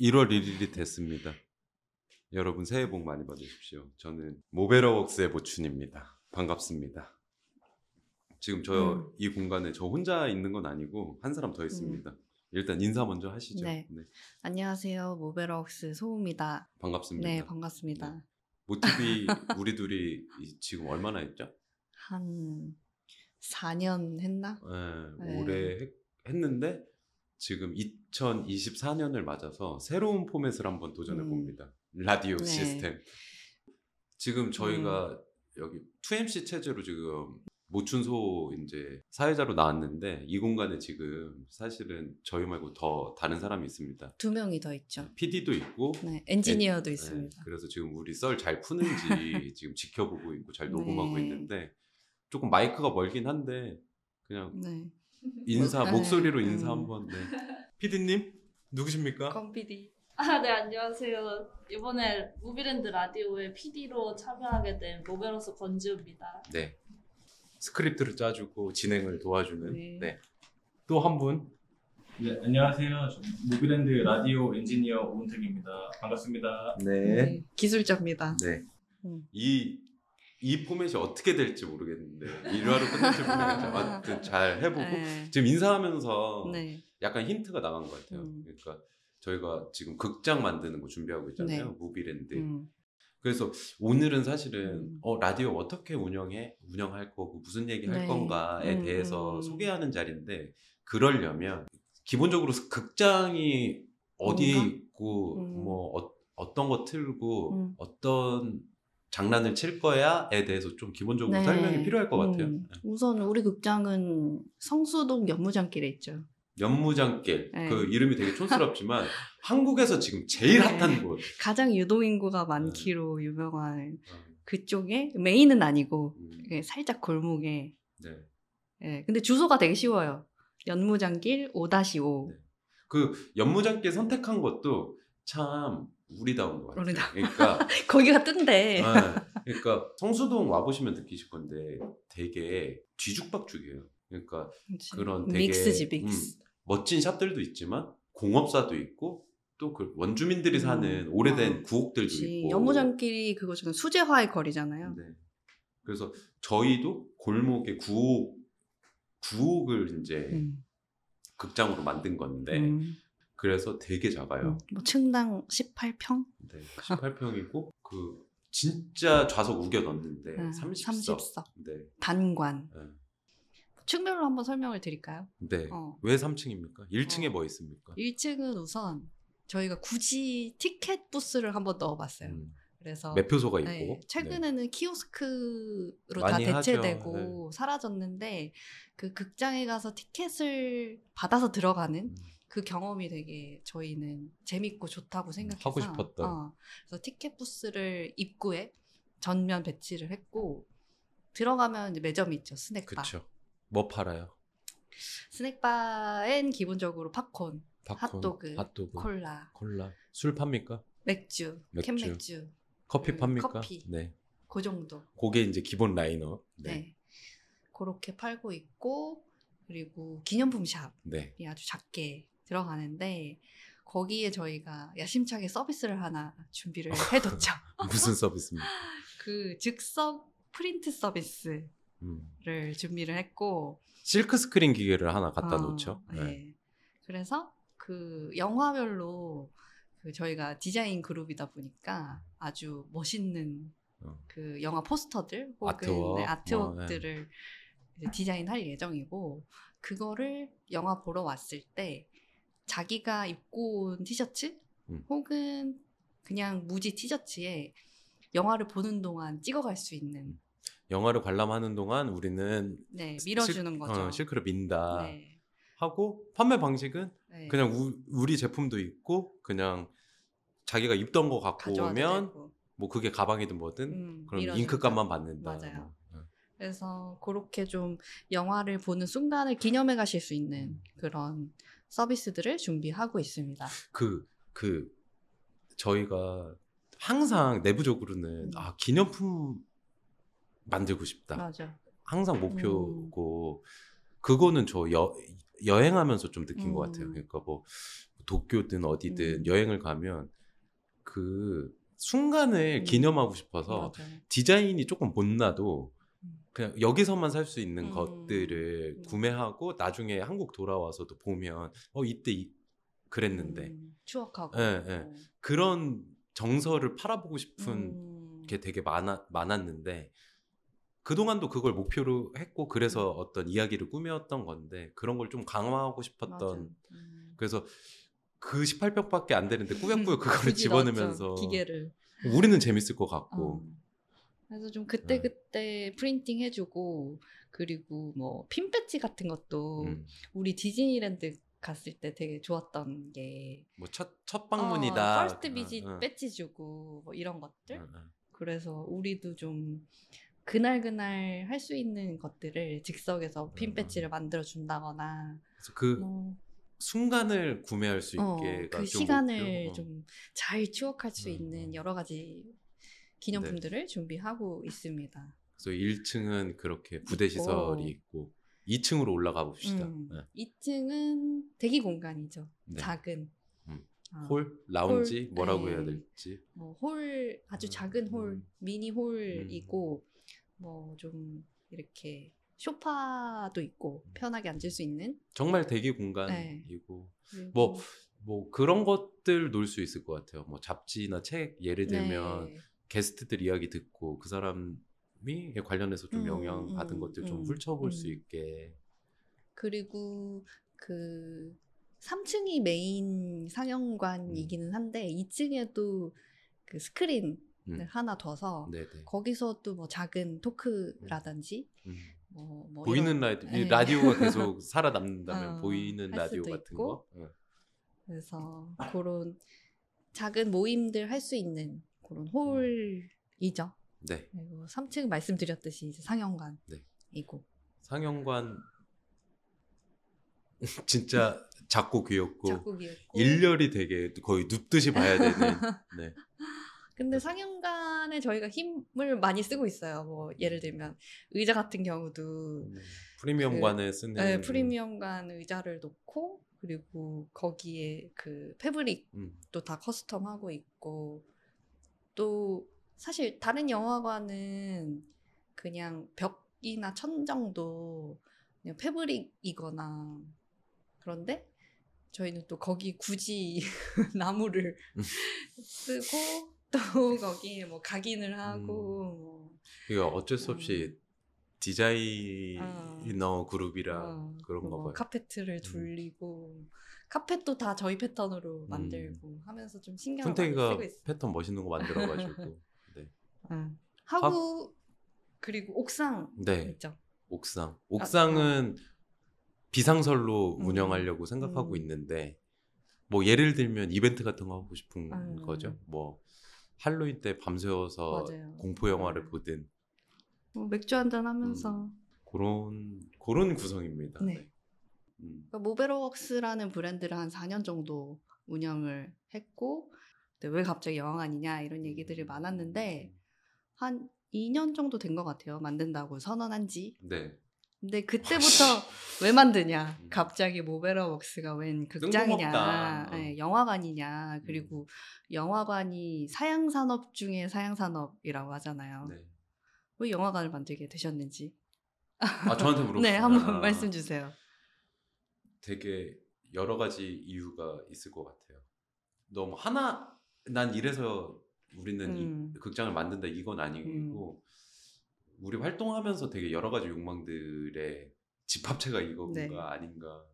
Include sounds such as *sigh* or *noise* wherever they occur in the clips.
자, 1월 1일이 됐습니다. 여러분 새해 복 많이 받으십시오. 저는 모베러웍스의 보춘입니다. 반갑습니다. 지금 저 음. 이 공간에 저 혼자 있는 건 아니고 한 사람 더 있습니다. 일단 인사 먼저 하시죠. 네. 안녕하세요. 모베럭스 소우입니다. 반갑습니다. 네, 반갑습니다. 모티비 *laughs* 우리 둘이 이- 지금 얼마나 했죠? 한 4년 했나? 네, 네. 올해 했, 했는데 지금 2024년을 맞아서 새로운 포맷을 한번 도전해 음. 봅니다. 라디오 네. 시스템. 지금 저희가 여기 2MC 체제로 지금 모춘소 이제 사회자로 나왔는데 이 공간에 지금 사실은 저희 말고 더 다른 사람이 있습니다. 두 명이 더 있죠. PD도 있고 네, 엔지니어도 네, 있습니다. 그래서 지금 우리 썰 잘 푸는지 *laughs* 지금 지켜보고 있고 잘 녹음하고 네. 있는데 조금 마이크가 멀긴 한데 그냥 네. 인사 네. 목소리로 인사 음. 한번. 네. PD님 누구십니까? 컴피디. 아, 네, 안녕하세요. 이번에 무비랜드 라디오의 PD로 참여하게 된 모베러웍스 권지우입니다. 네. 스크립트를 짜주고 진행을 도와주는 네. 네. 또 한 분. 네, 안녕하세요. 저 무비랜드 라디오 엔지니어 오은택입니다. 반갑습니다. 네. 기술자입니다. 네. 음. 이, 이 포맷이 어떻게 될지 모르겠는데 일화로 끝날지 모르겠죠. *laughs* 아무튼 잘 해보고 네. 지금 인사하면서 네. 약간 힌트가 나간 것 같아요. 음. 그러니까 저희가 지금 극장 만드는 거 준비하고 있잖아요. 네. 무비랜드. 음. 그래서 오늘은 사실은 음. 어, 라디오 어떻게 운영해 운영할 거고 무슨 얘기 할 네. 건가에 음, 대해서 음. 소개하는 자리인데 그러려면 기본적으로 극장이 어디에 뭔가? 있고 음. 뭐 어, 떤거 틀고 음. 어떤 장난을 칠 거야에 대해서 좀 기본적으로 네. 설명이 필요할 것 같아요. 음. 네. 우선 우리 극장은 성수동 연무장길에 있죠. 연무장길 네. 그 이름이 되게 촌스럽지만 *laughs* 한국에서 지금 제일 네. 핫한 곳. 가장 유동인구가 네. 많기로 유명한 어, 그쪽에 메인은 아니고 음, 예, 살짝 골목에 네. 예, 근데 주소가 되게 쉬워요. 연무장길 5-5. 네. 그 연무장길 선택한 것도 참 우리다운 것 같아요. 우리다운. 그러니까 *laughs* 거기가 뜬대. 아, 그러니까 성수동 와 보시면 느끼실 건데 되게 뒤죽박죽이에요. 그러니까 그치. 그런 되게, 믹스지 믹스. 멋진 샵들도 있지만 공업사도 있고 또 그 원주민들이 음. 사는 오래된 아, 구옥들도 그치. 있고 연무장길이 그거잖아. 수제화의 거리잖아요. 네. 그래서 저희도 골목에 구옥 구옥을 이제 음. 극장으로 만든 건데 음. 그래서 되게 작아요. 음. 뭐 층당 18평? 네, 18평이고 그 진짜 좌석 우겨 넣는데 음, 30석. 30석. 네. 단관. 네. 층별로 한번 설명을 드릴까요? 네. 어. 왜 3층입니까? 1층에 어. 뭐 있습니까? 1층은 우선 저희가 굳이 티켓 부스를 한번 넣어봤어요. 음, 그래서 매표소가 있고. 네, 최근에는 키오스크로 많이 다 하죠. 네. 대체되고 사라졌는데 그 극장에 가서 티켓을 받아서 들어가는 음, 그 경험이 되게 저희는 재밌고 좋다고 생각해서 하고 싶었던. 어, 그래서 티켓 부스를 입구에 전면 배치를 했고 들어가면 이제 매점이 있죠 스낵바 그쵸. 뭐 팔아요? 스낵바엔 기본적으로 팝콘, 팝콘, 핫도그, 핫도그, 콜라, 콜라. 술 팝니까? 맥주, 맥주. 캔맥주 커피 음, 팝니까? 커피. 네. 그 정도 그게 이제 기본 라인업. 네. 네. 그렇게 팔고 있고 그리고 기념품 샵이 네. 아주 작게 들어가는데 거기에 저희가 야심차게 서비스를 하나 준비를 해뒀죠. *laughs* 무슨 서비스입니까? *laughs* 그 즉석 프린트 서비스를 음. 준비를 했고 실크 스크린 기계를 하나 갖다 어, 놓죠. 네. 네. 그래서 그 영화별로 그 저희가 디자인 그룹이다 보니까 아주 멋있는 어. 그 영화 포스터들 혹은 아트웍, 네, 뭐, 아트웍들을 이제 디자인할 예정이고 그거를 영화 보러 왔을 때 자기가 입고 온 티셔츠 음. 혹은 그냥 무지 티셔츠에 영화를 보는 동안 찍어갈 수 있는 음. 영화를 관람하는 동안 우리는 네 밀어주는 실- 거죠. 어, 실크를 민다 네, 하고 판매 방식은 네. 그냥 우, 리 제품도 있고 그냥 자기가 입던 거 갖고 오면 되고. 뭐 그게 가방이든 뭐든 음, 그럼. 잉크값만 받는다. 맞아요. 뭐. 그래서 그렇게 좀 영화를 보는 순간을 기념해 가실 수 있는 음. 그런 서비스들을 준비하고 있습니다. 그, 그, 저희가 항상 내부적으로는 음. 아, 기념품 만들고 싶다. 맞아. 항상 목표고, 그거는 저 여, 여행하면서 좀 느낀 것 음. 같아요. 그러니까 뭐 도쿄든 어디든 음. 여행을 가면 그 순간을 음. 기념하고 싶어서 맞아요. 디자인이 조금 못나도 음. 그냥 여기서만 살 수 있는 음. 것들을 음. 구매하고 나중에 한국 돌아와서도 보면 어 이때 이- 그랬는데 음, 추억하고. 예, 예. 어. 그런 정서를 팔아보고 싶은 음. 게 되게 많아, 많았는데 그동안도 그걸 목표로 했고 그래서 음. 어떤 이야기를 꾸몄던 건데 그런 걸 좀 강화하고 싶었던. 음. 그래서 그 18평밖에 안 되는데 꾸역꾸역 *laughs* 그거를 집어넣으면서 기계를. 우리는 재밌을 것 같고 어. 그래서 좀 그때 네. 그때 프린팅 해주고 그리고 뭐 핀 배지 같은 것도 음. 우리 디즈니랜드 갔을 때 되게 좋았던 게 뭐 첫 첫 방문이다. 어, first visit 응, 응. 배지 주고 뭐 이런 것들. 응, 응. 그래서 우리도 좀 그날 그날 할 수 있는 것들을 즉석에서 핀 음. 배지를 만들어 준다거나 그래서 그 뭐 순간을 구매할 수 어, 있게가 그좀 시간을. 어. 좀잘 추억할 수 음, 있는 음. 여러 가지 기념품들을 준비하고 있습니다. 그래서 1층은 그렇게 부대 시설이 있고 2층으로 올라가 봅시다. 음, 네. 2층은 대기 공간이죠. 네. 작은 음. 어, 홀, 라운지 홀, 뭐라고 네. 해야 될지. 뭐 홀, 아주 음, 작은 홀, 음. 미니 홀이고 뭐 좀 이렇게 소파도 있고 편하게 앉을 수 있는 정말 대기 네. 공간이고 그리고- 뭐, 뭐 그런 것들 놀 수 있을 것 같아요. 뭐 잡지나 책 예를 들면 네. 게스트들 이야기 듣고 그 사람이 관련해서 좀 음, 영향 받은 음, 것들 좀 음, 훑어볼 수 음. 있게. 그리고 그 3층이 메인 상영관이기는 한데 2층에도 그 스크린을 음. 하나 둬서 네네. 거기서 또 뭐 작은 토크라든지 음. 뭐, 뭐 보이는 라디오, 네. 라디오가 *laughs* 계속 살아남는다면 어, 보이는 할 라디오 같은 있고. 거. 응. 그래서 그런 작은 모임들 할 수 있는 그런 홀이죠. 네. 그리고 3층 말씀드렸듯이 이제 상영관이고 네. 상영관 *laughs* 진짜 작고 귀엽고 작곡이었고 일렬이 되게 거의 눕듯이 봐야 되는. 네. *laughs* 근데 상영관에 저희가 힘을 많이 쓰고 있어요. 뭐 예를 들면 의자 같은 경우도 음, 프리미엄관에 쓰는 네, 프리미엄관 의자를 놓고 그리고 거기에 그 패브릭 음, 또다 커스텀하고 있고 또 사실 다른 영화관은 그냥 벽이나 천정도 그냥 패브릭이거나 그런데 저희는 또 거기 굳이 *laughs* 나무를 음. 쓰고 또 *laughs* 거기에 뭐 각인을 하고 뭐 이거 어쩔 수 없이 어. 디자이너 그룹이라 어, 그런가 뭐 봐요. 카페트를 돌리고 카펫도 다 저희 패턴으로 음. 만들고 하면서 좀 신경을 많이 쓰고 있어요. 패턴 멋있는 거 만들어가지고 *laughs* 네. 응. 하고 그리고 옥상 네 있죠. 옥상 옥상은 비상설로 음. 운영하려고 생각하고 음. 있는데 뭐 예를 들면 이벤트 같은 거 하고 싶은 음. 거죠. 뭐 할로윈 때 밤새워서 맞아요. 공포 영화를 음. 보든 뭐 맥주 한잔 하면서 그런 그런 구성입니다. 네. 네. 음. 그러니까 모베로웍스라는 브랜드를 한 4년 정도 운영을 했고 왜 갑자기 영화관이냐 이런 얘기들이 많았는데 한 2년 정도 된 것 같아요. 만든다고 선언한 지. 네. 근데 그때부터 *laughs* 왜 만드냐? 음. 갑자기 모베러웍스가 웬 극장이냐? 네, 영화관이냐? 그리고 영화관이 사양 산업 중에 사양 산업이라고 하잖아요. 네. 왜 영화관을 만들게 되셨는지? 아 저한테 물어보시면 *laughs* 네, 한번 말씀 주세요. 되게 여러 가지 이유가 있을 것 같아요. 너무 하나 난 이래서 우리는 음. 이 극장을 만든다 이건 아니고 우리 활동하면서 되게 여러 가지 욕망들의 집합체가 이거가 네. 아닌가.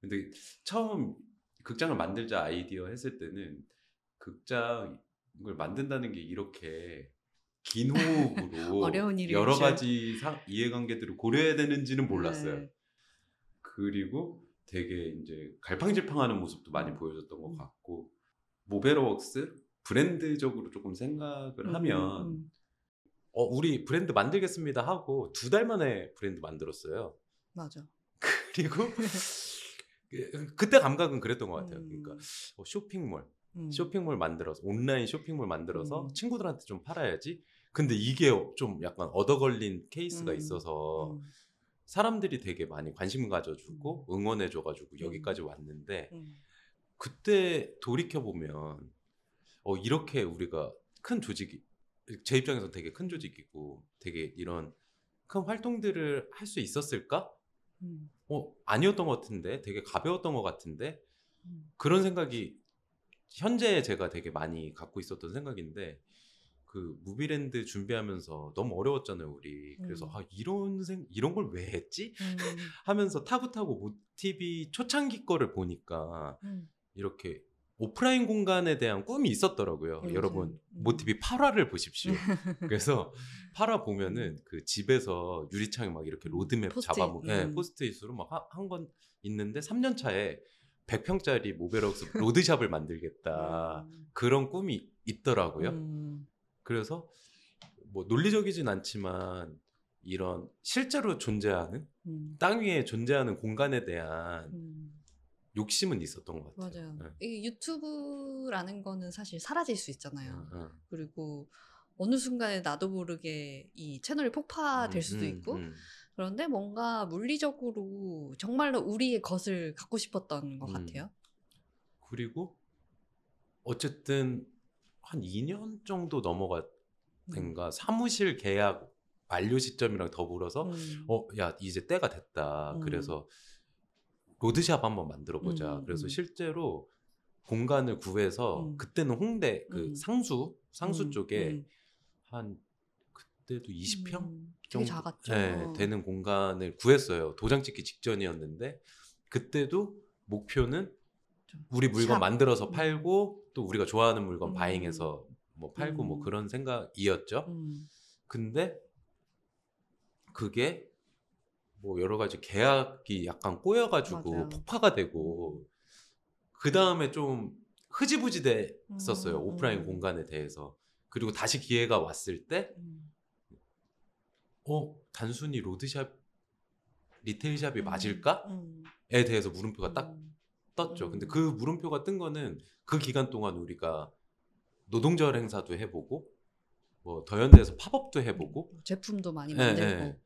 근데 처음 극장을 만들자 아이디어 했을 때는 극장을 만든다는 게 이렇게 긴 호흡으로 *laughs* 여러 줄. 가지 상- 이해관계들을 고려해야 되는지는 몰랐어요. 네. 그리고 되게 이제 갈팡질팡하는 모습도 많이 보여줬던 것 음. 같고 모베러웍스 브랜드적으로 조금 생각을 하면 음, 어 우리 브랜드 만들겠습니다 하고 두 달 만에 브랜드 만들었어요. 맞아. *laughs* 그리고 *laughs* 그- 그때 감각은 그랬던 것 같아요. 음, 그러니까 어, 쇼핑몰, 음. 쇼핑몰 만들어서 온라인 쇼핑몰 만들어서 음. 친구들한테 좀 팔아야지. 근데 이게 좀 약간 얻어걸린 케이스가 음, 있어서 음. 사람들이 되게 많이 관심 가져주고 응원해줘가지고 여기까지 왔는데 음. 그때 돌이켜 보면 어 이렇게 우리가 큰 조직이 제 입장에서 되게 큰 조직이고 되게 이런 큰 활동들을 할 수 있었을까? 음. 어 아니었던 것 같은데 되게 가벼웠던 것 같은데 음. 그런 생각이 현재 제가 되게 많이 갖고 있었던 생각인데 그 무비랜드 준비하면서 너무 어려웠잖아요 우리 그래서 음. 아 이런 생 이런 걸 왜 했지 음. *laughs* 하면서 타고타고 모티비 초창기 거를 보니까 음. 이렇게 오프라인 공간에 대한 꿈이 있었더라고요. 맞아요. 여러분 음. 모티비 8화를 보십시오. *laughs* 그래서 8화 보면은 그 집에서 유리창에 막 이렇게 로드맵 포스트잇. 잡아먹, 예, 음. 포스트잇으로 막 한 건 있는데 3년 차에 100평짜리 모베러웍스 road shop을 만들겠다 음. 그런 꿈이 있더라고요. 음. 그래서 뭐 논리적이진 않지만 이런 실제로 존재하는 음. 땅 위에 존재하는 공간에 대한 음. 욕심은 있었던 것 같아요. 맞아요. 네. 이 유튜브라는 거는 사실 사라질 수 있잖아요. 어, 어. 그리고 어느 순간에 나도 모르게 이 채널이 폭파될 음, 수도 음, 있고 음. 그런데 뭔가 물리적으로 정말로 우리의 것을 갖고 싶었던 것 음. 같아요. 그리고 어쨌든 한 2년 정도 음. 넘어가든가 사무실 계약 만료 시점이랑 더불어서 음. 어야 이제 때가 됐다. 음. 그래서 로드샵 한번 만들어 보자. 음, 그래서 음. 실제로 공간을 구해서 음. 그때는 홍대 그 음. 상수 상수 음, 쪽에 음. 한 그때도 20평 음, 되게 정도. 네, 되는 공간을 구했어요. 도장 찍기 직전이었는데 그때도 목표는 좀 우리 물건 샵. 만들어서 음. 팔고 또 우리가 좋아하는 물건 음. 바잉해서 뭐 팔고 뭐 음. 그런 생각이었죠. 음. 근데 그게 뭐 여러 가지 계약이 약간 꼬여가지고 맞아요. 폭파가 되고 그 다음에 좀 흐지부지 됐었어요 음, 오프라인 음. 공간에 대해서 그리고 다시 기회가 왔을 때 음. 어 단순히 로드샵 리테일샵이 음. 맞을까에 음. 대해서 물음표가 딱 음. 떴죠. 근데 음. 그 물음표가 뜬 거는 그 기간 동안 우리가 노동절 행사도 해보고 뭐 더현대에서 pop-up도 해보고 제품도 많이 예, 만들고 예.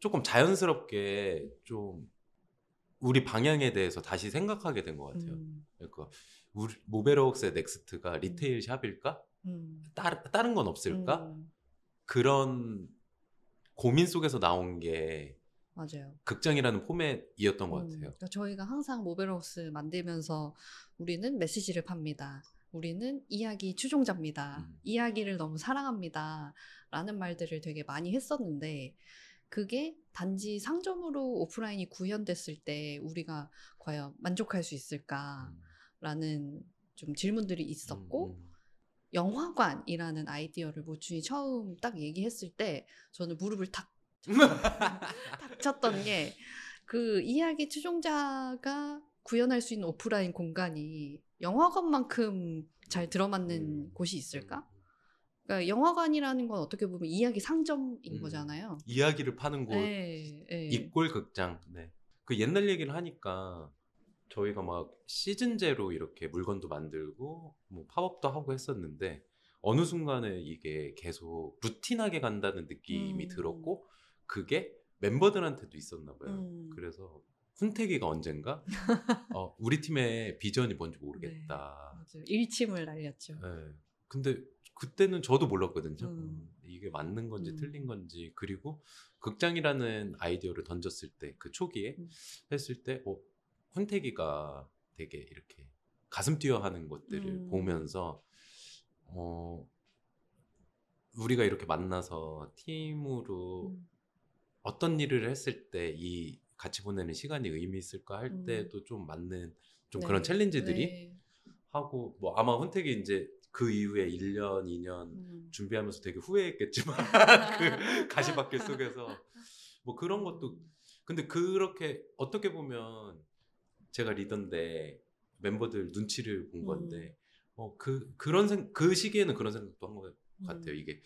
조금 자연스럽게 좀 우리 방향에 대해서 다시 생각하게 된 것 같아요. 음. 그러니까 우리 모베러웍스의 next가 retail shop일까? 음. 따, 다른 건 없을까? 음. 그런 고민 속에서 나온 게 맞아요. 극장이라는 포맷이었던 것 음, 같아요. 그러니까 저희가 항상 모베러웍스 만들면서 우리는 메시지를 팝니다. 우리는 이야기 추종자입니다. 음. 이야기를 너무 사랑합니다. 라는 말들을 되게 많이 했었는데 그게 단지 상점으로 오프라인이 구현됐을 때 우리가 과연 만족할 수 있을까라는 음. 좀 질문들이 있었고 음, 영화관이라는 아이디어를 모춘이 처음 딱 얘기했을 때 저는 무릎을 탁, 탁 *laughs* 쳤던 게 그 이야기 추종자가 구현할 수 있는 오프라인 공간이 영화관만큼 잘 들어맞는 음. 곳이 있을까? 그러니까 영화관이라는 건 어떻게 보면 이야기 상점인 음. 거잖아요. 이야기를 파는 곳 네, 네. 입골 극장. 네. 그 옛날 얘기를 하니까 저희가 막 시즌제로 이렇게 물건도 만들고 뭐 팝업도 하고 했었는데 어느 순간에 이게 계속 루틴하게 간다는 느낌이 음. 들었고 그게 멤버들한테도 있었나 봐요. 음. 그래서 훈태기가 언젠가 *laughs* 어, 우리 팀의 비전이 뭔지 모르겠다. 맞아요. 일침을 날렸죠. 네. 근데 그때는 저도 몰랐거든요. 음. 이게 맞는 건지 음. 틀린 건지 그리고 극장이라는 아이디어를 던졌을 때 그 초기에 음. 했을 때 어, 훈태기가 되게 이렇게 가슴 뛰어하는 것들을 음. 보면서 어 우리가 이렇게 만나서 팀으로 음. 어떤 일을 했을 때 이 같이 보내는 시간이 의미 있을까 할 음. 때도 좀 맞는 좀 네. 그런 챌린지들이 네. 하고 뭐 아마 훈택이 이제 그 이후에 1년, 2년 음. 준비하면서 되게 후회했겠지만 *laughs* 그 가시밭길 속에서 뭐 그런 것도 근데 그렇게 어떻게 보면 제가 리더인데 멤버들 눈치를 본 건데 어그 그런 생, 그 시기에는 그런 생각도 한것 같아요. 음. 이게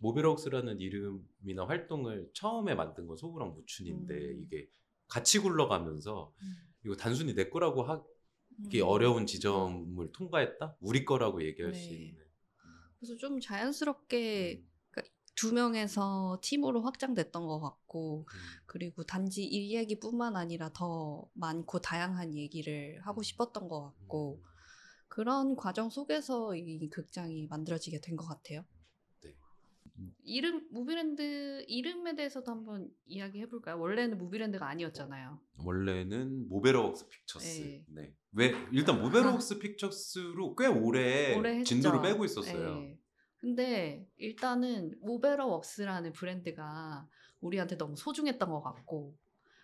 모베럭스라는 이름이나 활동을 처음에 만든 건 소구랑 무춘인데 음. 이게 같이 굴러가면서 음. 이거 단순히 내 거라고 하기 음. 어려운 지점을 통과했다? 우리 거라고 얘기할 수 네. 있는. 그래서 좀 자연스럽게 음. 그러니까 두 명에서 팀으로 확장됐던 것 같고 음. 그리고 단지 이 얘기뿐만 아니라 더 많고 다양한 얘기를 하고 싶었던 것 같고 그런 과정 속에서 이 극장이 만들어지게 된 것 같아요. 네. 이름 무비랜드 이름에 대해서도 한번 이야기해 볼까요? 원래는 무비랜드가 아니었잖아요. 원래는 모베러웍스 픽처스. 네. 네. 왜 일단 모베러웍스 픽처스로 꽤 오래, 오래. 진도를 빼고 있었어요. 네. 근데 일단은 모베러웍스라는 브랜드가 우리한테 너무 소중했던 것 같고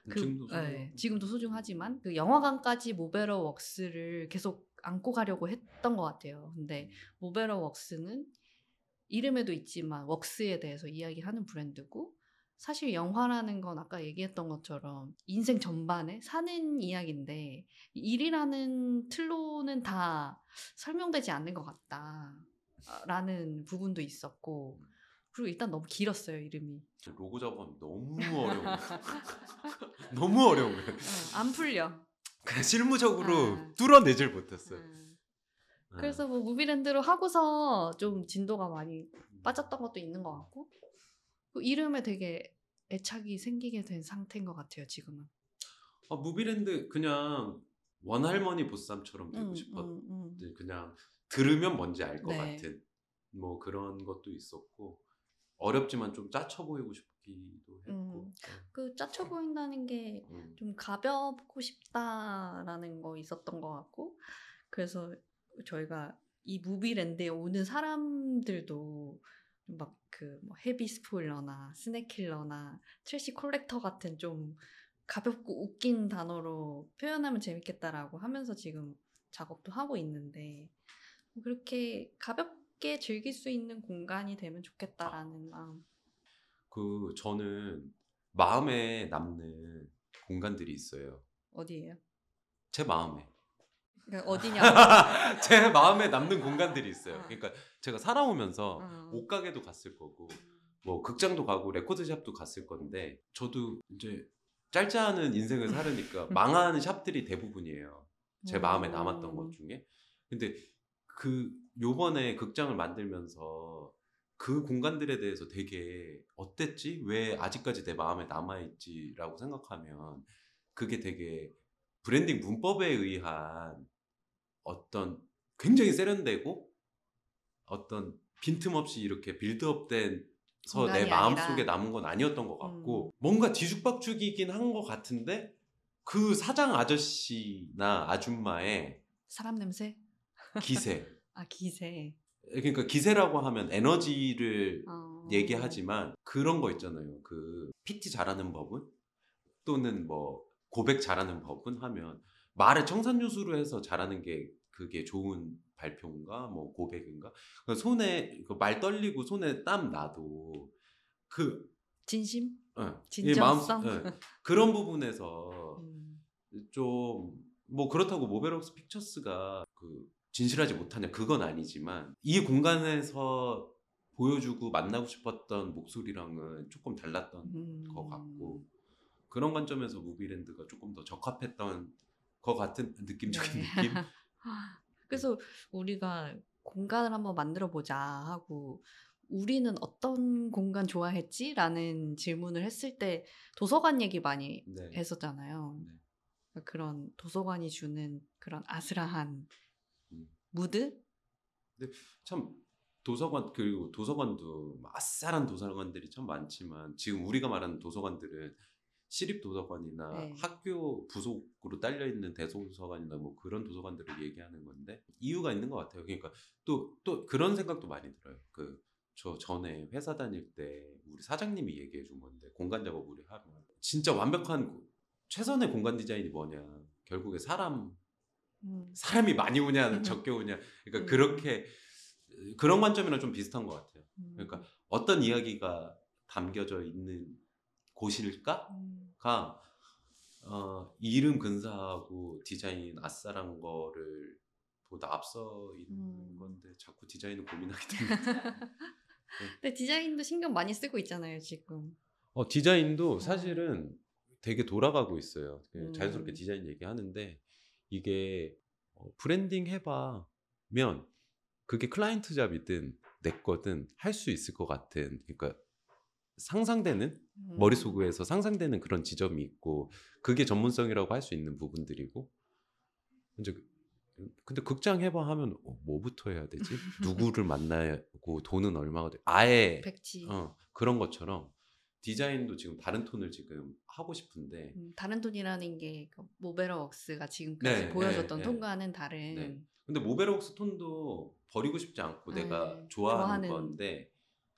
그, 지금도 네, 지금도 소중하지만 그 영화관까지 모베러웍스를 계속 안고 가려고 했던 것 같아요. 근데 모베러 웍스는 이름에도 있지만 웍스에 대해서 이야기하는 브랜드고 사실 영화라는 건 아까 얘기했던 것처럼 인생 전반에 사는 이야기인데 일이라는 틀로는 다 설명되지 않는 것 같다라는 부분도 있었고 그리고 일단 너무 길었어요 이름이 로고 작업하면 너무 어려워요. *laughs* 너무 어려워요. 어, 안 풀려 그냥 실무적으로 아. 뚫어내질 못했어요. 음. 네. 그래서 뭐 무비랜드로 하고서 좀 진도가 많이 빠졌던 것도 있는 것 같고 그 이름에 되게 애착이 생기게 된 상태인 것 같아요 지금은. 아, 무비랜드 그냥 원할머니 보쌈처럼 되고 음, 싶었는데 음, 음. 그냥 들으면 뭔지 알것 네. 같은 뭐 그런 것도 있었고 어렵지만 좀 짜쳐 보이고 싶기도 했고 음. 그 짜쳐 보인다는 게 음. 좀 가볍고 싶다라는 거 있었던 것 같고 그래서 저희가 이 무비랜드에 오는 사람들도 막그뭐 헤비 스포일러나 스낵킬러나 트래시 콜렉터 같은 좀 가볍고 웃긴 단어로 표현하면 재밌겠다라고 하면서 지금 작업도 하고 있는데 그렇게 가볍게 즐길 수 있는 공간이 되면 좋겠다라는 마음. 그 저는 마음에 남는 공간들이 있어요. 어디예요? 제 마음에 그러니까 어디냐고. *laughs* 제 마음에 남는 공간들이 있어요. 어. 그러니까 제가 살아오면서 어. 옷가게도 갔을 거고 뭐 극장도 가고 레코드샵도 갔을 건데 저도 이제 짧지 않은 인생을 살으니까 *laughs* 망하는 샵들이 대부분이에요. 제 마음에 남았던 음. 것 중에. 근데 그 요번에 극장을 만들면서 그 공간들에 대해서 되게 어땠지? 왜 아직까지 내 마음에 남아있지라고 생각하면 그게 되게 브랜딩 문법에 의한 어떤 굉장히 세련되고 어떤 빈틈없이 이렇게 build-up된 서내 공간이 마음속에. 남은 건 아니었던 것 같고 음. 뭔가 뒤죽박죽이긴 한 것 같은데 그 사장 아저씨나 아줌마의 사람 냄새? 기세 아 기세. 그러니까 기세라고 하면 에너지를 어. 얘기하지만 그런 거 있잖아요 그 PT 잘하는 법은 또는 뭐 고백 잘하는 법은 하면 말을 청산유수로 해서 잘하는 게 그게 좋은 발표인가 뭐 고백인가 그러니까 손에 그말 떨리고 손에 땀 나도 그 진심? 어, 이 진정성? 마음- 예, 그런 *laughs* 부분에서 음. 좀뭐 그렇다고 모베럭스 픽처스가 그 진실하지 못하냐 그건 아니지만 이 공간에서 보여주고 만나고 싶었던 목소리랑은 조금 달랐던 음. 것 같고 그런 관점에서 무비랜드가 조금 더 적합했던 것 같은 느낌적인 네. 느낌 *laughs* 그래서 우리가 공간을 한번 만들어 보자 하고 우리는 어떤 공간 좋아했지? 라는 질문을 했을 때 도서관 얘기 많이 네. 했었잖아요. 네. 그러니까 그런 도서관이 주는 그런 아슬아한 음. 무드? 참 도서관 그리고 도서관도 아싸란 도서관들이 참 많지만 지금 우리가 말하는 도서관들은 시립 도서관이나 네. 학교 부속으로 딸려 있는 대도서관이나 뭐 그런 도서관들을 얘기하는 건데 이유가 있는 것 같아요. 그러니까 또또 그런 생각도 많이 들어요. 그 저 전에 회사 다닐 때 우리 사장님이 얘기해 준 건데 공간 작업 우리 하면 진짜 완벽한 최선의 공간 디자인이 뭐냐 결국에 사람 음. 사람이 많이 오냐 음. 적게 오냐 그러니까 음. 그렇게 그런 관점이랑 좀 비슷한 것 같아요. 음. 그러니까 어떤 이야기가 담겨져 있는 곳일까가 음. 어, 이름 근사하고 디자인 아싸란 거를 보다 앞서 있는 음. 건데 자꾸 디자인을 고민하게 됩니다. *laughs* 근데 디자인도 신경 많이 쓰고 있잖아요, 지금. 어, 디자인도 사실은 되게 돌아가고 있어요. 그 음. 자연스럽게 디자인 얘기하는데 이게 어, 브랜딩 해봐면 그게 client job이든 내 거든 할 수 있을 것 같은 그러니까 상상되는 음. 머릿속에서 상상되는 그런 지점이 있고 그게 전문성이라고 할 수 있는 부분들이고 이제 근데 극장 해봐 하면 어, 뭐부터 해야 되지? *laughs* 누구를 만나고 돈은 얼마가 돼? 아예 백지. 어, 그런 것처럼 디자인도 지금 다른 톤을 지금 하고 싶은데 음, 다른 톤이라는 게그 모베러웍스가 지금까지 네, 보여줬던 네, 톤과는 다른 네. 근데 모베럭스 톤도 버리고 싶지 않고 네, 내가 좋아하는, 좋아하는- 건데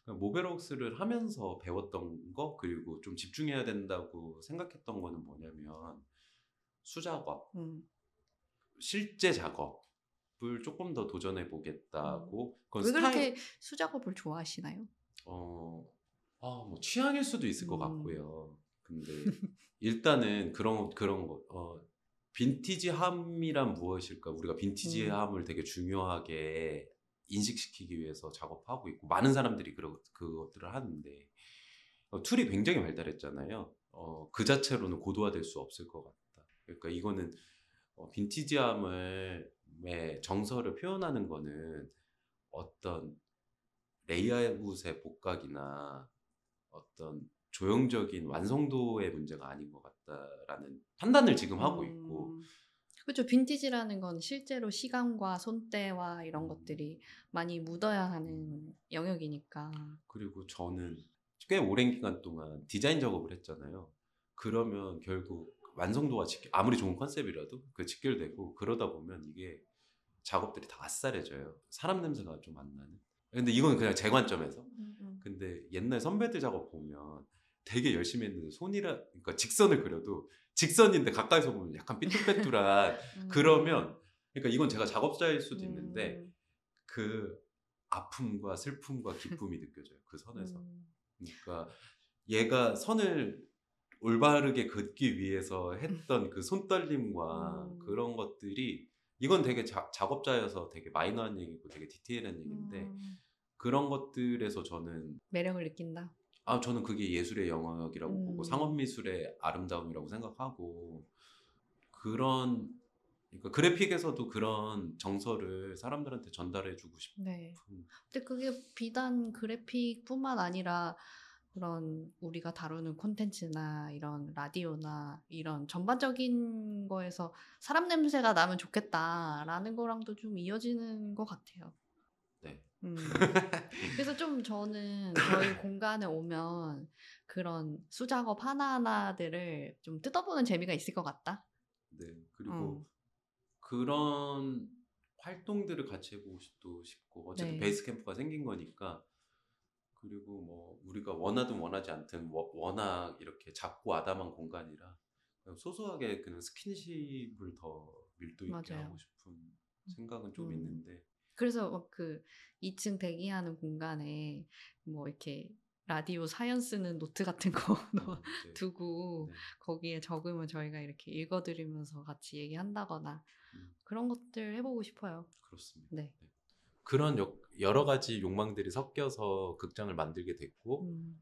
그러니까 모베럭스를 하면서 배웠던 거 그리고 좀 집중해야 된다고 생각했던 거는 뭐냐면 수작업. 음, 실제 작업을 조금 더 도전해 보겠다고 그건 왜 스타일- 그렇게 수작업을 좋아하시나요? 어, 아, 뭐 취향일 수도 있을 것 음. 같고요. 근데 일단은 그런 그런 거 어, 빈티지함이란 무엇일까? 우리가 빈티지함을 되게 중요하게 인식시키기 위해서 작업하고 있고 많은 사람들이 그런 그것들을 하는데 어, 툴이 굉장히 발달했잖아요. 어, 그 자체로는 고도화될 수 없을 것 같다. 그러니까 이거는 어, 빈티지함을 의 정서를 표현하는 거는 어떤 레이아웃의 복각이나 어떤 조형적인 완성도의 문제가 아닌 것 같다라는 판단을 지금 하고 있고 음, 그렇죠. 빈티지라는 건 실제로 시간과 손때와 이런 음. 것들이 많이 묻어야 하는 영역이니까. 그리고 저는 꽤 오랜 기간 동안 디자인 작업을 했잖아요. 그러면 결국 완성도가 직결, 아무리 좋은 컨셉이라도 그 직결되고 그러다 보면 이게 작업들이 다 아싸래져요. 사람 냄새가 좀 안 나는. 근데 이건 그냥 제 관점에서. 음, 음. 근데 옛날 선배들 작업 보면 되게 열심히 했는데 손이라 그러니까 직선을 그려도 직선인데 가까이서 보면 약간 삐뚤빼뚤한 *laughs* 음. 그러면 그러니까 이건 제가 작업자일 수도 있는데 음, 그 아픔과 슬픔과 기쁨이 느껴져요 그 선에서 음. 그러니까 얘가 선을 올바르게 긋기 위해서 했던 그 손떨림과 음. 그런 것들이 이건 되게 자- 작업자여서 되게 마이너한 얘기고 되게 디테일한 얘기인데 음. 그런 것들에서 저는 매력을 느낀다. 아 저는 그게 예술의 영역이라고 음. 보고 상업 미술의 아름다움이라고 생각하고 그런 그러니까 그래픽에서도 그런 정서를 사람들한테 전달해주고 싶은 네. 근데 그게 비단 그래픽뿐만 아니라 그런 우리가 다루는 콘텐츠나 이런 라디오나 이런 전반적인 거에서 사람 냄새가 나면 좋겠다라는 거랑도 좀 이어지는 것 같아요. 네. 음. *laughs* 그래서 좀 저는 저희 *laughs* 공간에 오면 그런 수작업 하나하나들을 좀 뜯어보는 재미가 있을 것 같다. 네 그리고 어. 그런 활동들을 같이 해보고 싶고 어쨌든 네. 베이스 캠프가 생긴 거니까 그리고 뭐 우리가 원하든 원하지 않든 워- 워낙 이렇게 작고 아담한 공간이라 소소하게 그냥 스킨십을 더 밀도 있게 맞아요. 하고 싶은 생각은 좀 음. 있는데 그래서 막 그 2층 대기하는 공간에 뭐 이렇게 라디오 사연 쓰는 노트 같은 거 *laughs* 어, 네. 두고 네. 거기에 적으면 저희가 이렇게 읽어드리면서 같이 얘기한다거나 음. 그런 것들 해보고 싶어요. 그렇습니다. 네. 그런 여, 여러 가지 욕망들이 섞여서 극장을 만들게 됐고 음,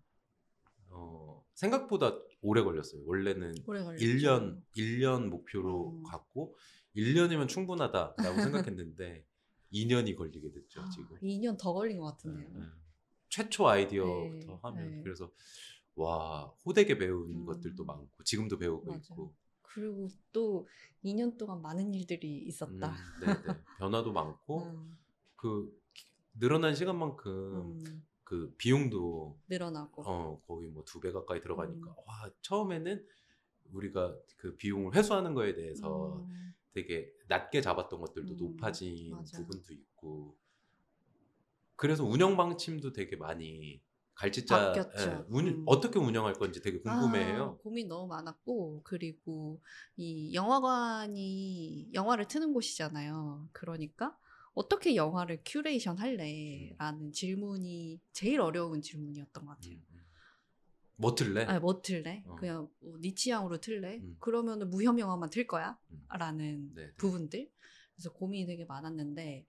어, 생각보다 오래 걸렸어요. 원래는 오래 걸렸죠. 1년 1년 목표로 어. 갔고 1년이면 충분하다라고 *laughs* 생각했는데 2년이 걸리게 됐죠, 아, 지금. 2년 더 걸린 것 같은데요. 네, 네. 최초 아이디어부터 네, 하면 네. 그래서 와, 호되게 배운 음. 것들도 많고 지금도 배우고 맞아요. 있고 그리고 또 2년 동안 많은 일들이 음, 있었다. 네, 네. 변화도 많고 *laughs* 음, 그 늘어난 시간만큼 음, 그 비용도 늘어나고. 어 거의 뭐 두 배 가까이 들어가니까 음. 와 처음에는 우리가 그 비용을 회수하는 거에 대해서 음, 되게 낮게 잡았던 것들도 음, 높아진 맞아요. 부분도 있고 그래서 운영 방침도 되게 많이 바뀌었죠. 예, 운- 음. 어떻게 운영할 건지 되게 아, 궁금해해요. 고민 너무 많았고 그리고 이 영화관이 영화를 트는 곳이잖아요. 그러니까 어떻게 영화를 큐레이션 할래라는 질문이 제일 어려운 질문이었던 것 같아요. 음, 음. 뭐 틀래? 아, 뭐 틀래? 어. 그냥 뭐, 네 취향으로 틀래? 음. 그러면은 무협 영화만 틀 거야? 음. 라는 네, 네. 부분들. 그래서 고민이 되게 많았는데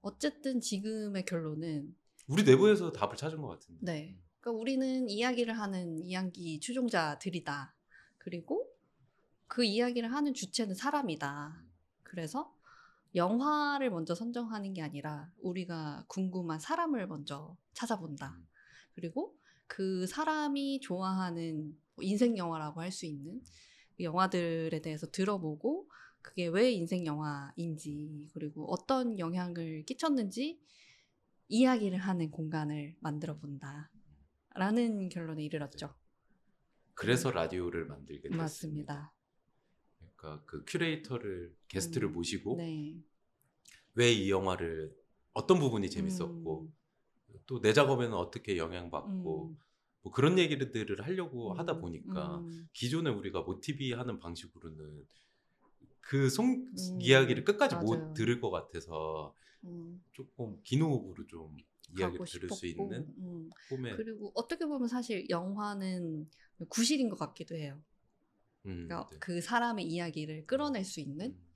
어쨌든 지금의 결론은 우리 내부에서 답을 찾은 것 같은데. 네. 그러니까 우리는 이야기를 하는 이야기 추종자들이다. 그리고 그 이야기를 하는 주체는 사람이다. 그래서 영화를 먼저 선정하는 게 아니라 우리가 궁금한 사람을 먼저 찾아본다. 음. 그리고 그 사람이 좋아하는 뭐 인생 영화라고 할 수 있는 그 영화들에 대해서 들어보고 그게 왜 인생 영화인지 그리고 어떤 영향을 끼쳤는지 이야기를 하는 공간을 만들어 본다. 라는 결론에 이르렀죠. 그래서 라디오를 만들게 됐습니다. 맞습니다. 그러니까 그 큐레이터를 게스트를 음. 모시고 네. 왜 이 영화를 어떤 부분이 재밌었고 음, 또 내 작업에는 어떻게 영향받고 음, 뭐 그런 얘기들을 하려고 하다 음, 보니까 음, 기존에 우리가 모티비 하는 방식으로는 그송 음, 이야기를 끝까지 맞아요. 못 들을 것 같아서 음, 조금 긴 호흡으로 좀 이야기를 들을 수 싶었고, 있는 음. 꿈에 그리고 어떻게 보면 사실 영화는 구실인 것 같기도 해요. 음, 그러니까 네. 그 사람의 이야기를 끌어낼 수 있는. 음,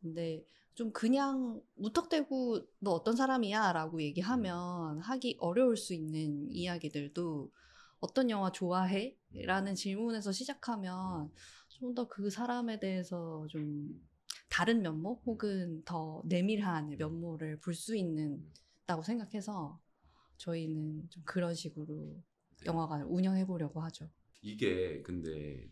근데 좀 그냥 무턱대고 너 어떤 사람이야 라고 얘기하면 하기 어려울 수 있는 이야기들도 어떤 영화 좋아해? 라는 질문에서 시작하면 좀 더 그 사람에 대해서 좀 다른 면모 혹은 더 내밀한 면모를 볼 수 있는다고 생각해서 저희는 좀 그런 식으로 네. 영화관을 운영해 보려고 하죠. 이게 근데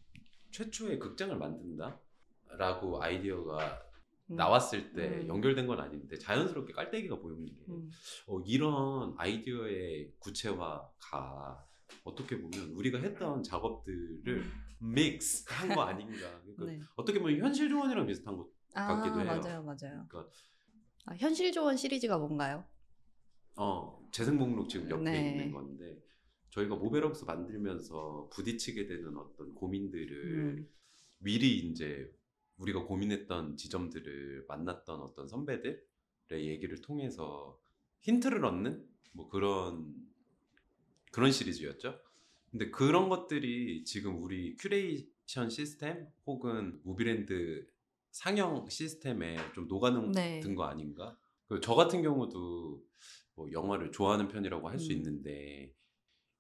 최초의 극장을 만든다라고 아이디어가 음. 나왔을 때 음. 연결된 건 아닌데 자연스럽게 깔때기가 보이는 게 음. 어, 이런 아이디어의 구체화가 어떻게 보면 우리가 했던 작업들을 믹스한 거 아닌가. *laughs* 그러니까 네. 어떻게 보면 현실 조언이랑 비슷한 것 아, 같기도 해요. 맞아요, 맞아요. 그러니까 아, 현실 조언 시리즈가 뭔가요? 어, 재생 목록 지금 옆에 네. 있는 건데 저희가 모베러웍스 만들면서 부딪히게 되는 어떤 고민들을 음. 미리 이제 우리가 고민했던 지점들을 만났던 어떤 선배들의 얘기를 통해서 힌트를 얻는 뭐 그런 그런 시리즈였죠. 근데 그런 것들이 지금 우리 큐레이션 시스템 혹은 무비랜드 상영 시스템에 좀 녹아든 네. 거 아닌가? 그저 같은 경우도 뭐 영화를 좋아하는 편이라고 할수 음. 있는데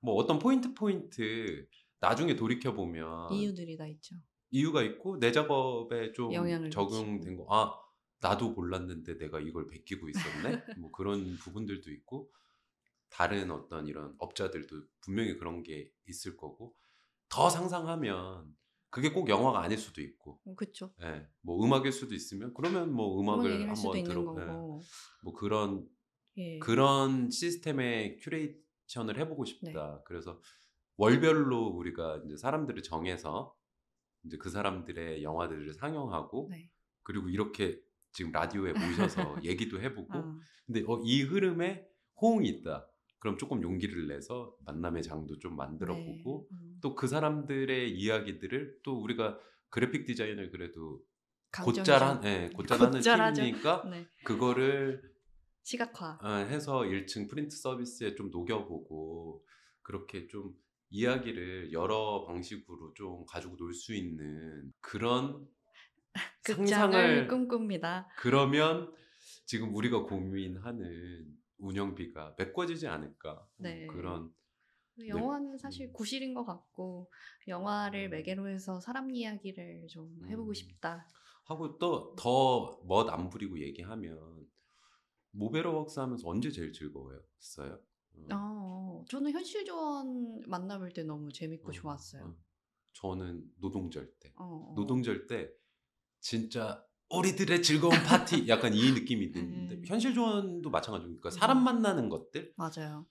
뭐 어떤 포인트 포인트 나중에 돌이켜 보면 이유들이 다 있죠. 이유가 있고 내 작업에 좀 영향을 적용된 거. 아 나도 몰랐는데 내가 이걸 베끼고 있었네. *laughs* 뭐 그런 부분들도 있고 다른 어떤 이런 업자들도 분명히 그런 게 있을 거고 더 상상하면 그게 꼭 영화가 아닐 수도 있고, 어, 그쵸. 예, 뭐 음악일 수도 있으면 그러면 뭐 음악을 한번 들어. 예, 뭐 그런 예. 그런 시스템의 큐레이 션을 해보고 네. 싶다. 그래서 월별로 우리가 이제 사람들을 정해서 이제 그 사람들의 영화들을 상영하고 네. 그리고 이렇게 지금 라디오에 모셔서 *laughs* 얘기도 해보고 어, 근데 어, 이 흐름에 호응이 있다. 그럼 조금 용기를 내서 만남의 장도 좀 만들어 네. 보고 음. 또그 사람들의 이야기들을 또 우리가 그래픽 디자인을 그래도. 곧잘 예, 곧잘 하는. *laughs* 팀이니까 네. 그거를 시각화. 어, 해서 1층 프린트 서비스에 좀 녹여보고 그렇게 좀 이야기를 여러 방식으로 좀 가지고 놀 수 있는 그런 *laughs* 상상을 꿈꿉니다. 그러면 지금 우리가 고민하는 운영비가 메꿔지지 않을까 뭐 네. 그런 영화는 사실 음. 구실인 것 같고 영화를 음. 매개로 해서 사람 이야기를 좀 해보고 음. 싶다. 하고 또 더 멋 안 부리고 얘기하면 모베러웍스 하면서 언제 제일 즐거워했어요? 어, 어, 저는 현실 조언 만나볼 때 너무 재밌고 어, 좋았어요. 어. 저는 노동절 때 어, 어. 노동절 때 진짜 우리들의 즐거운 파티 *laughs* 약간 이 느낌이 드는데 음. 현실 조언도 마찬가지고 그러니까 사람 음. 만나는 것들에 맞아요.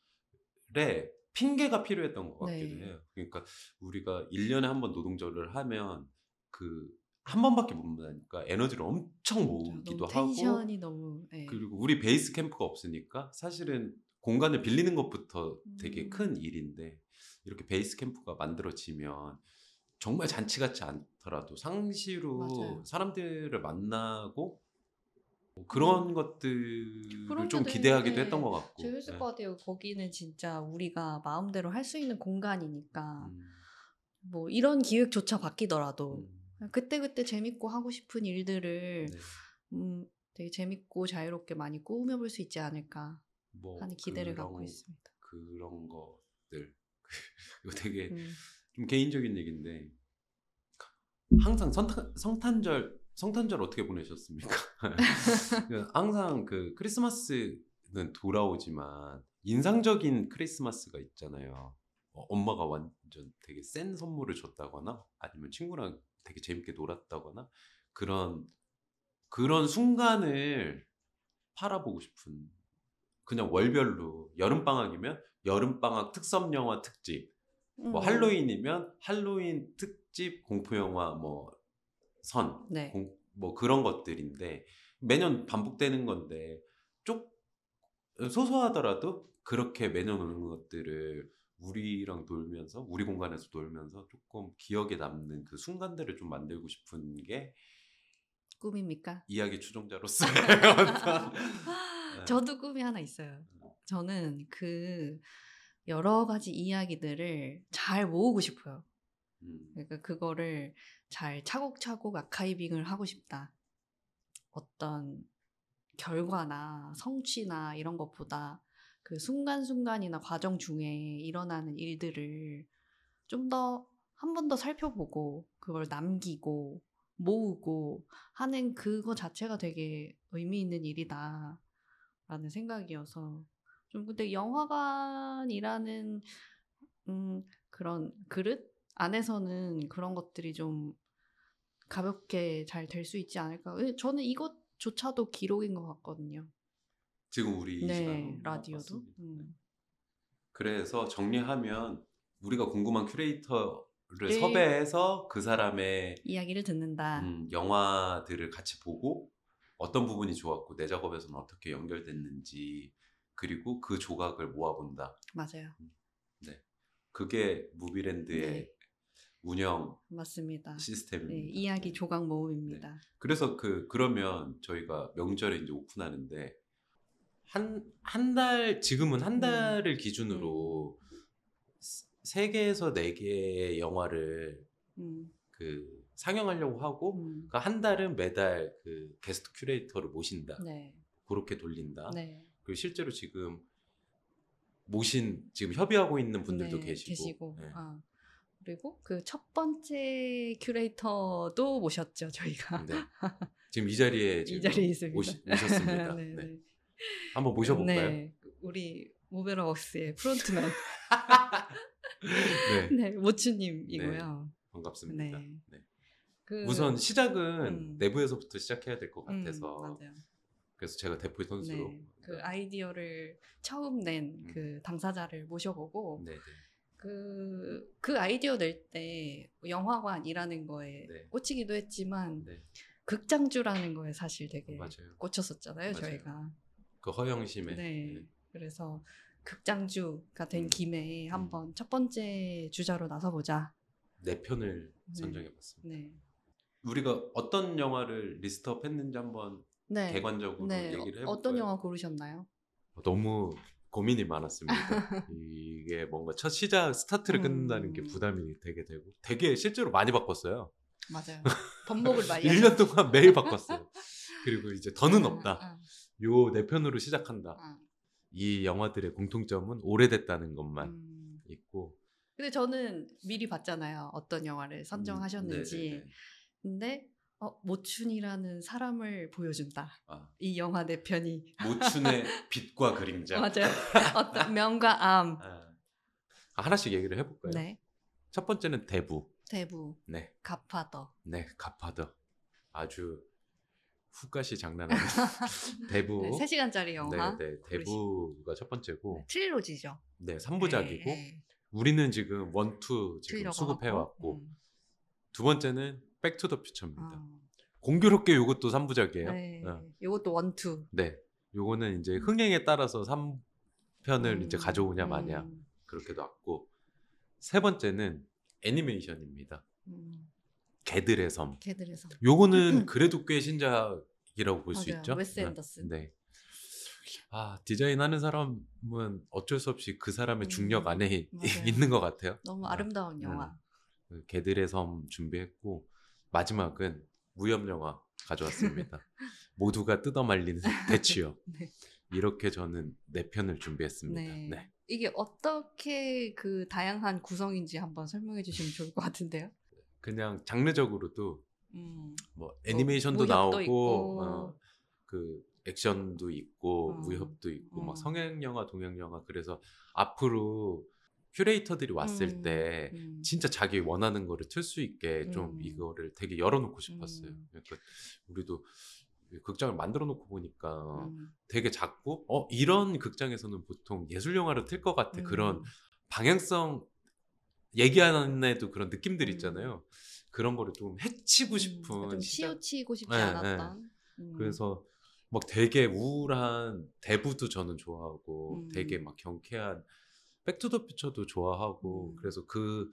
핑계가 필요했던 것 같기도 네. 해요. 그러니까 우리가 1년에 한 번 노동절을 하면 그 한 번밖에 못 만나니까 에너지를 엄청 모으기도 하고 너무 예. 그리고 우리 베이스 캠프가 없으니까 사실은 공간을 빌리는 것부터 되게 음. 큰 일인데 이렇게 베이스 캠프가 만들어지면 정말 잔치 같지 않더라도 상시로 맞아요. 사람들을 만나고 뭐 그런 것들을 좀 기대하기도 네, 했던 것 같고 재밌을 네. 것 같아요. 거기는 진짜 우리가 마음대로 할 수 있는 공간이니까 음, 뭐 이런 기획조차 바뀌더라도 음, 그때 그때 재밌고 하고 싶은 일들을 네. 음, 되게 재밌고 자유롭게 많이 꾸며볼 수 있지 않을까 뭐 하는 기대를 그런- 갖고 있습니다. 그런 것들 *laughs* 이거 되게 음. 좀 개인적인 얘기인데 항상 성탄, 성탄절 성탄절 어떻게 보내셨습니까? *laughs* 항상 그 크리스마스는 돌아오지만 인상적인 크리스마스가 있잖아요. 어, 엄마가 완전 되게 센 선물을 줬다거나 아니면 친구랑 되게 재밌게 놀았다거나 그런 그런 순간을 팔아보고 싶은 그냥 월별로 여름 방학이면 여름 방학 특선 영화 특집 뭐 음. 할로윈이면 할로윈 특집 공포 영화 뭐선 네. 공- 뭐 그런 것들인데 매년 반복되는 건데 쪽 소소하더라도 그렇게 매년 오는 것들을 우리랑 놀면서 우리 공간에서 놀면서 조금 기억에 남는 그 순간들을 좀 만들고 싶은 게 꿈입니까? 이야기 추종자로서의 *laughs* 어떤 네. 저도 꿈이 하나 있어요. 저는 그 여러 가지 이야기들을 잘 모으고 싶어요. 음, 그러니까 그거를 잘 차곡차곡 아카이빙을 하고 싶다. 어떤 결과나 성취나 이런 것보다 그 순간순간이나 과정 중에 일어나는 일들을 좀 더 한 번 더 살펴보고 그걸 남기고 모으고 하는 그거 자체가 되게 의미 있는 일이다. 라는 생각이어서 좀 근데 영화관이라는 음, 그런 그릇 안에서는 그런 것들이 좀 가볍게 잘 될 수 있지 않을까. 왜? 저는 이것조차도 기록인 것 같거든요. 지금 우리 이 네, 시간 라디오도. 맞습니다. 음. 그래서 정리하면 우리가 궁금한 큐레이터를 네. 섭외해서 그 사람의 이야기를 듣는다. 음, 영화들을 같이 보고 어떤 부분이 좋았고 내 작업에서는 어떻게 연결됐는지 그리고 그 조각을 모아본다. 맞아요. 그게 무비랜드의 네. 운영 맞습니다. 시스템입니다. 네, 이야기 조각 모음입니다. 그래서 그 그러면 저희가 명절에 이제 오픈하는데 한 한 달 지금은 한 음. 달을 기준으로 세 개에서 네 개의 영화를 음, 그 상영하려고 하고 음. 그 한 달은 매달 그 게스트 큐레이터를 모신다. 네, 그렇게 돌린다. 네. 그리고 실제로 지금 모신 지금 협의하고 있는 분들도 네, 계시고, 네. 아, 그리고 그 첫 번째 큐레이터도 모셨죠 저희가. 네. 지금 이 자리에 *laughs* 지금 이 자리에 있습니다. 오셨습니다. *laughs* 네, 네. 네. 한번 모셔볼까요? 네, 우리 모베러웍스의 프론트맨 *laughs* 네. 네, 모추님이고요. 반갑습니다. 네. 네. 그, 우선 시작은 음. 내부에서부터 시작해야 될것 음, 같아서 맞아요. 그래서 제가 대표 선수로 네, 그 아이디어를 처음 낸 음. 그 당사자를 모셔보고 네, 네. 그, 그 아이디어 낼 때 영화관이라는 거에 네. 꽂히기도 했지만 네. 극장주라는 거에 사실 되게 맞아요. 꽂혔었잖아요 맞아요. 저희가. 그 허영심에 네. 네. 그래서 극장주가 된 음. 김에 음. 한번 첫 번째 주자로 나서보자. 네 편을 네. 선정해봤습니다. 네. 우리가 어떤 영화를 list up 했는지 한번 네. 객관적으로 네. 얘기를 해볼까요? 어, 어떤 영화 고르셨나요? 너무 고민이 많았습니다. *laughs* 이게 뭔가 첫 시작 스타트를 음. 끊는다는 게 부담이 되게 되고 되게 실제로 많이 바꿨어요. 맞아요. *laughs* 번복을 많이 *laughs* 1년 동안 매일 바꿨어요. 그리고 이제 더는 없다. 아, 요네 편으로 시작한다. 아, 이 영화들의 공통점은 오래됐다는 것만 음. 있고 근데 저는 미리 봤잖아요. 어떤 영화를 선정하셨는지. 음. 근데 어, 모춘이라는 사람을 보여준다. 아, 이 영화 네 편이. 모춘의 *laughs* 빛과 그림자. 맞아요. 어떤 *laughs* 명과 암. 아, 하나씩 얘기를 해볼까요? 네. 첫 번째는 대부. 대부. 네, Godfather. 네, Godfather. 아주 후가시 장난 아니에요. *laughs* *laughs* 대부. 네, 3시간짜리 영화. 네, 네, 대부가 첫 번째고, 네, trilogy죠. 네, 3부작이고, 네, 우리는 지금 one two 지금 수급해왔고. 음. 두 번째는 백투더 퓨처입니다. 아, 공교롭게 이것도 3부작이에요. 네. 어. 이것도 one two. 네. 요거는 이제 흥행에 따라서 3편을 음, 이제 가져오냐 마냐 음, 그렇게 놨고 세 번째는 애니메이션입니다. 음, 개들의 섬. 걔들에서. 요거는 그래도 꽤 신작이라고 볼 수. 있죠. 웨스 네. 앤더슨. 네. 아 디자인 하는 사람은 어쩔 수 없이 그 사람의 음, 중력 안에 *laughs* 맞아요. 있는 것 같아요. 너무 아, 아름다운 영화. 그 개들의 섬 준비했고 마지막은 무협 영화 가져왔습니다. *laughs* 모두가 뜯어말리는 대치요. *laughs* 네. 이렇게 저는 네 편을 준비했습니다. 네. 네. 이게 어떻게 그 다양한 구성인지 한번 설명해 주시면 좋을 것 같은데요. 그냥 장르적으로도 음. 뭐 애니메이션도 무협도 나오고. 어, 그 액션도 있고 어. 무협도 있고 어. 막 성형 영화, 동양 영화 그래서 앞으로 큐레이터들이 왔을 음, 때 음. 진짜 자기 원하는 거를 틀 수 있게 좀 음. 이거를 되게 열어놓고 싶었어요. 음. 그러니까 우리도 극장을 만들어 놓고 보니까 음. 되게 작고 어 이런 극장에서는 보통 예술 영화를 틀 것 같아 그런 음. 방향성 얘기하는 애도 그런 느낌들 음. 있잖아요. 그런 거를 좀 해치고 싶은 음, 좀 시작- 치우치고 싶지 네, 않았던. 음. 그래서 막 되게 우울한 대부도 저는 좋아하고 음. 되게 막 경쾌한 백투더퓨처도 좋아하고 음. 그래서 그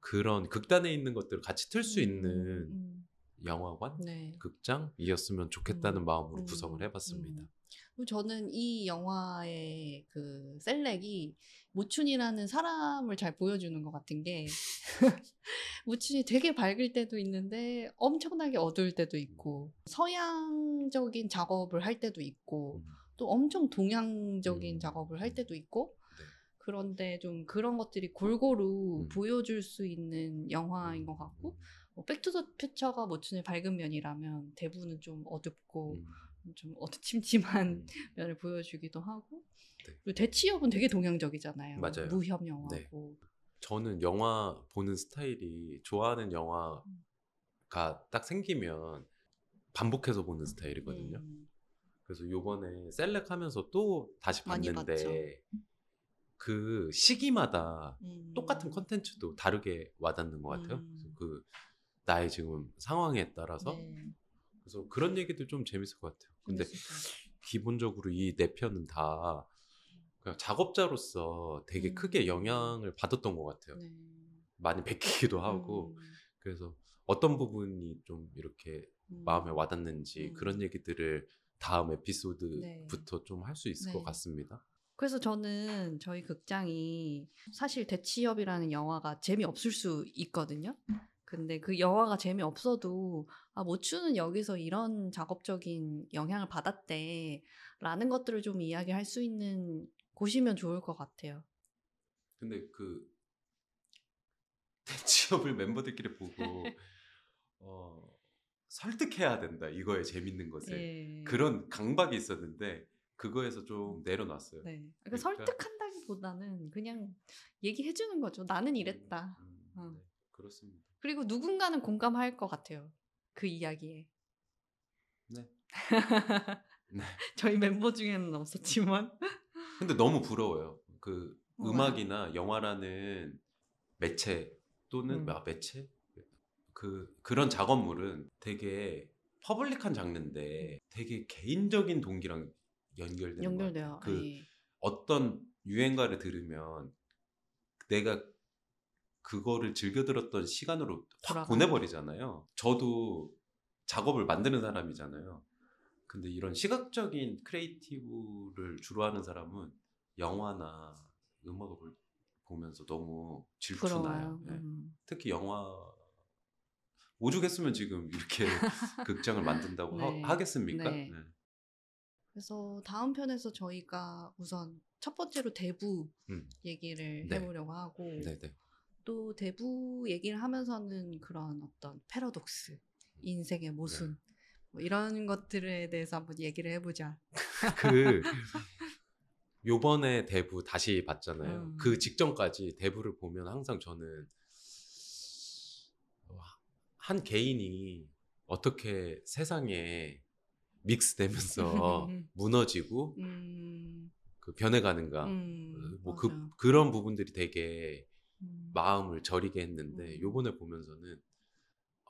그런 극단에 있는 것들을 같이 틀수 음, 있는 음. 영화관 네. 극장이었으면 좋겠다는 음. 마음으로 음. 구성을 해봤습니다. 음. 저는 이 영화의 그 셀렉이 모춘이라는 사람을 잘 보여주는 것 같은 게 *laughs* 모춘이 되게 밝을 때도 있는데 엄청나게 어두울 때도 있고 서양적인 작업을 할 때도 있고 음. 또 엄청 동양적인 음. 작업을 할 때도 있고 네. 그런데 좀 그런 것들이 골고루 음. 보여줄 수 있는 영화인 것 같고 뭐 백투더 퓨처가 모춘의 밝은 면이라면 대부는 좀 어둡고 음. 좀 어두침침한 음. *laughs* 면을 보여주기도 하고 네. 대치협은 되게 동양적이잖아요. 맞아요. 무협 네. 영화고. 저는 영화 보는 스타일이 좋아하는 영화가 딱 생기면 반복해서 보는 스타일이거든요. 음, 그래서 요번에 셀렉하면서 또 다시 봤는데 그 시기마다 음. 똑같은 컨텐츠도 다르게 와닿는 것 같아요. 음. 그 나의 지금 상황에 따라서 네, 그래서 그런 얘기들 좀 재밌을 것 같아요. 근데 기본적으로 이 네 편은 다 그냥 작업자로서 되게 음. 크게 영향을 받았던 것 같아요. 네. 많이 베끼기도 하고 음, 그래서 어떤 부분이 좀 이렇게 음. 마음에 와닿는지 음. 그런 얘기들을 다음 에피소드부터 네. 좀할 수 있을 네. 것 같습니다. 그래서 저는 저희 극장이 사실 대치협이라는 영화가 재미없을 수 있거든요. 근데 그 영화가 재미없어도 아, 모추는 여기서 이런 작업적인 영향을 받았대 라는 것들을 좀 이야기할 수 있는 곳이면 좋을 것 같아요. 근데 그 *laughs* 대치업을 멤버들끼리 보고 *laughs* 어, 설득해야 된다 이거에 재밌는 것을 예. 그런 강박이 있었는데 그거에서 좀 내려놨어요. 네. 그러니까 그러니까- 설득한다기보다는 그냥 얘기해 주는 거죠. 나는 이랬다. 음, 어. 네, 그렇습니다. 그리고 누군가는 공감할 것 같아요. 그 이야기에. 네. *laughs* 네. 저희 멤버 중에는 없었지만. *laughs* 근데 너무 부러워요. 그 뭐가요? 음악이나 영화라는 매체 또는 음. 아, 매체 그 그런 작업물은 되게 퍼블릭한 장르인데 되게 개인적인 동기랑 연결되는 것 연결돼요. 그 예. 어떤 유행가를 들으면 내가 그거를 즐겨 들었던 시간으로 확 보내버리잖아요. 저도 작업을 만드는 사람이잖아요. 근데 이런 시각적인 creative를 주로 하는 사람은 영화나 음악을 볼- 보면서 너무 질투나요. 음. 특히 영화 오죽했으면 지금 이렇게 *laughs* 극장을 만든다고 네. 하, 겠습니까 네. 그래서 다음 편에서 저희가 우선 첫 번째로 대부 음. 얘기를 네. 해보려고 하고 네네. 또 대부 얘기를 하면서는 그런 어떤 패러독스, 인생의 모순 네. 뭐 이런 것들에 대해서 한번 얘기를 해보자. 그 *laughs* 요번에 대부 다시 봤잖아요. 음. 그 직전까지 대부를 보면 항상 저는 와, 한 개인이 어떻게 세상에 믹스되면서 *laughs* 무너지고 음, 그 변해가는가 음, 뭐그 맞아요. 그런 부분들이 되게 음. 마음을 저리게 했는데 음. 요번에 보면서는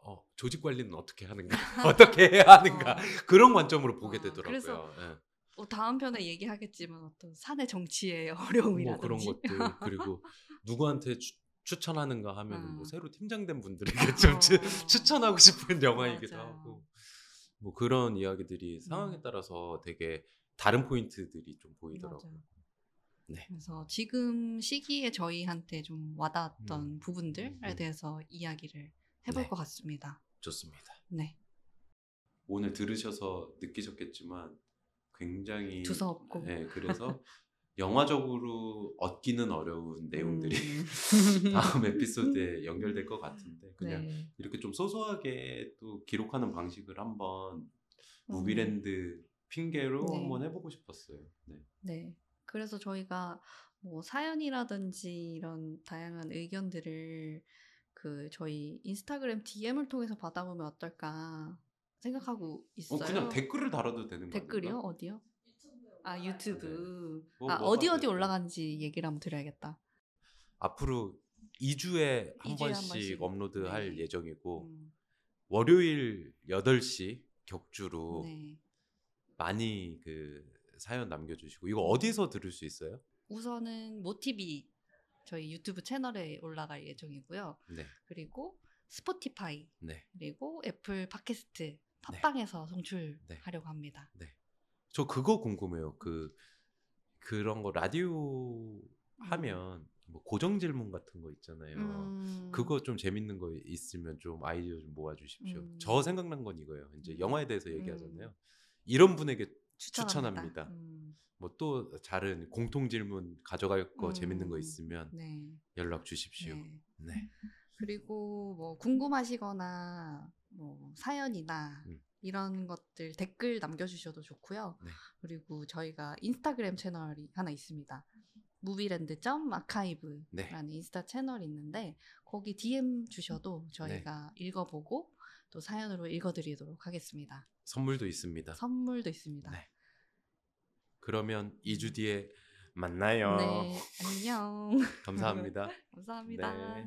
어, 조직 관리는 어떻게 하는가 *laughs* *laughs* 어떻게 해야 하는가 어. 그런 관점으로 보게 어, 되더라고요. 그래서 예. 뭐 다음 편에 얘기하겠지만 어떤 사내 정치의 *laughs* 뭐 어려움이라든지 그런 것들 그리고 누구한테 추, 추천하는가 하면 뭐 어. 새로 팀장된 분들에게 좀 추, 어. 추 천하고 싶은 영화이기도 맞아요. 하고 뭐 그런 이야기들이 상황에 음. 따라서 되게 다른 포인트들이 좀 보이더라고요. 맞아요. 네. 그래서 지금 시기에 저희한테 좀 와닿았던 음. 부분들에 음, 음. 대해서 이야기를 해볼 네. 것 같습니다. 좋습니다. 네, 오늘 들으셔서 느끼셨겠지만 굉장히 두서없고 네, 그래서 *laughs* 영화적으로 얻기는 어려운 내용들이 음. *laughs* 다음 에피소드에 *laughs* 연결될 것 같은데 그냥 네. 이렇게 좀 소소하게 또 기록하는 방식을 한번 음. 무비랜드 핑계로 네. 한번 해보고 싶었어요. 네. 네. 그래서 저희가 뭐 사연이라든지 이런 다양한 의견들을 그 저희 인스타그램 DM을 통해서 받아보면 어떨까 생각하고 어, 있어요. 그냥 댓글을 달아도 되는 거 댓글이요? 아닌가? 어디요? 아 유튜브. 뭐, 아 뭐가 어디 어디? 올라가는지 얘기를 한번 드려야겠다. 앞으로 2주에 한 2주에 한 번씩 번씩. 업로드할 네. 예정이고 음, 월요일 8시 격주로 네. 많이 그 사연 남겨주시고 이거 어디서 들을 수 있어요? 우선은 모티비 저희 유튜브 채널에 올라갈 예정이고요. 네, 그리고 스포티파이 네. 그리고 애플 팟캐스트 팟빵에서 송출하려고 합니다. 저 그거 궁금해요. 그 그런 거 라디오 하면 뭐 고정 질문 같은 거 있잖아요. 음, 그거 좀 재밌는 거 있으면 좀 아이디어 좀 모아 주십시오. 음. 저 생각난 건 이거예요. 이제 음. 영화에 대해서 음. 얘기하잖아요. 이런 분에게 추천합니다. 음, 뭐또 다른 공통 질문 가져갈 거 음. 재밌는 거 있으면 네. 연락 주십시오. 네. 네. *laughs* 그리고 뭐 궁금하시거나 뭐 사연이나 음. 이런 것들 댓글 남겨주셔도 좋고요. 네. 그리고 저희가 인스타그램 채널이 하나 있습니다. 무비랜드.아카이브라는 네. 인스타 채널이 있는데 거기 DM 주셔도 네. 저희가 읽어보고 또 사연으로 읽어드리도록 하겠습니다. 선물도 있습니다. 선물도 있습니다. 네. 그러면 2주 뒤에 만나요. 네, 안녕. *laughs* 감사합니다. *laughs* 감사합니다. 네.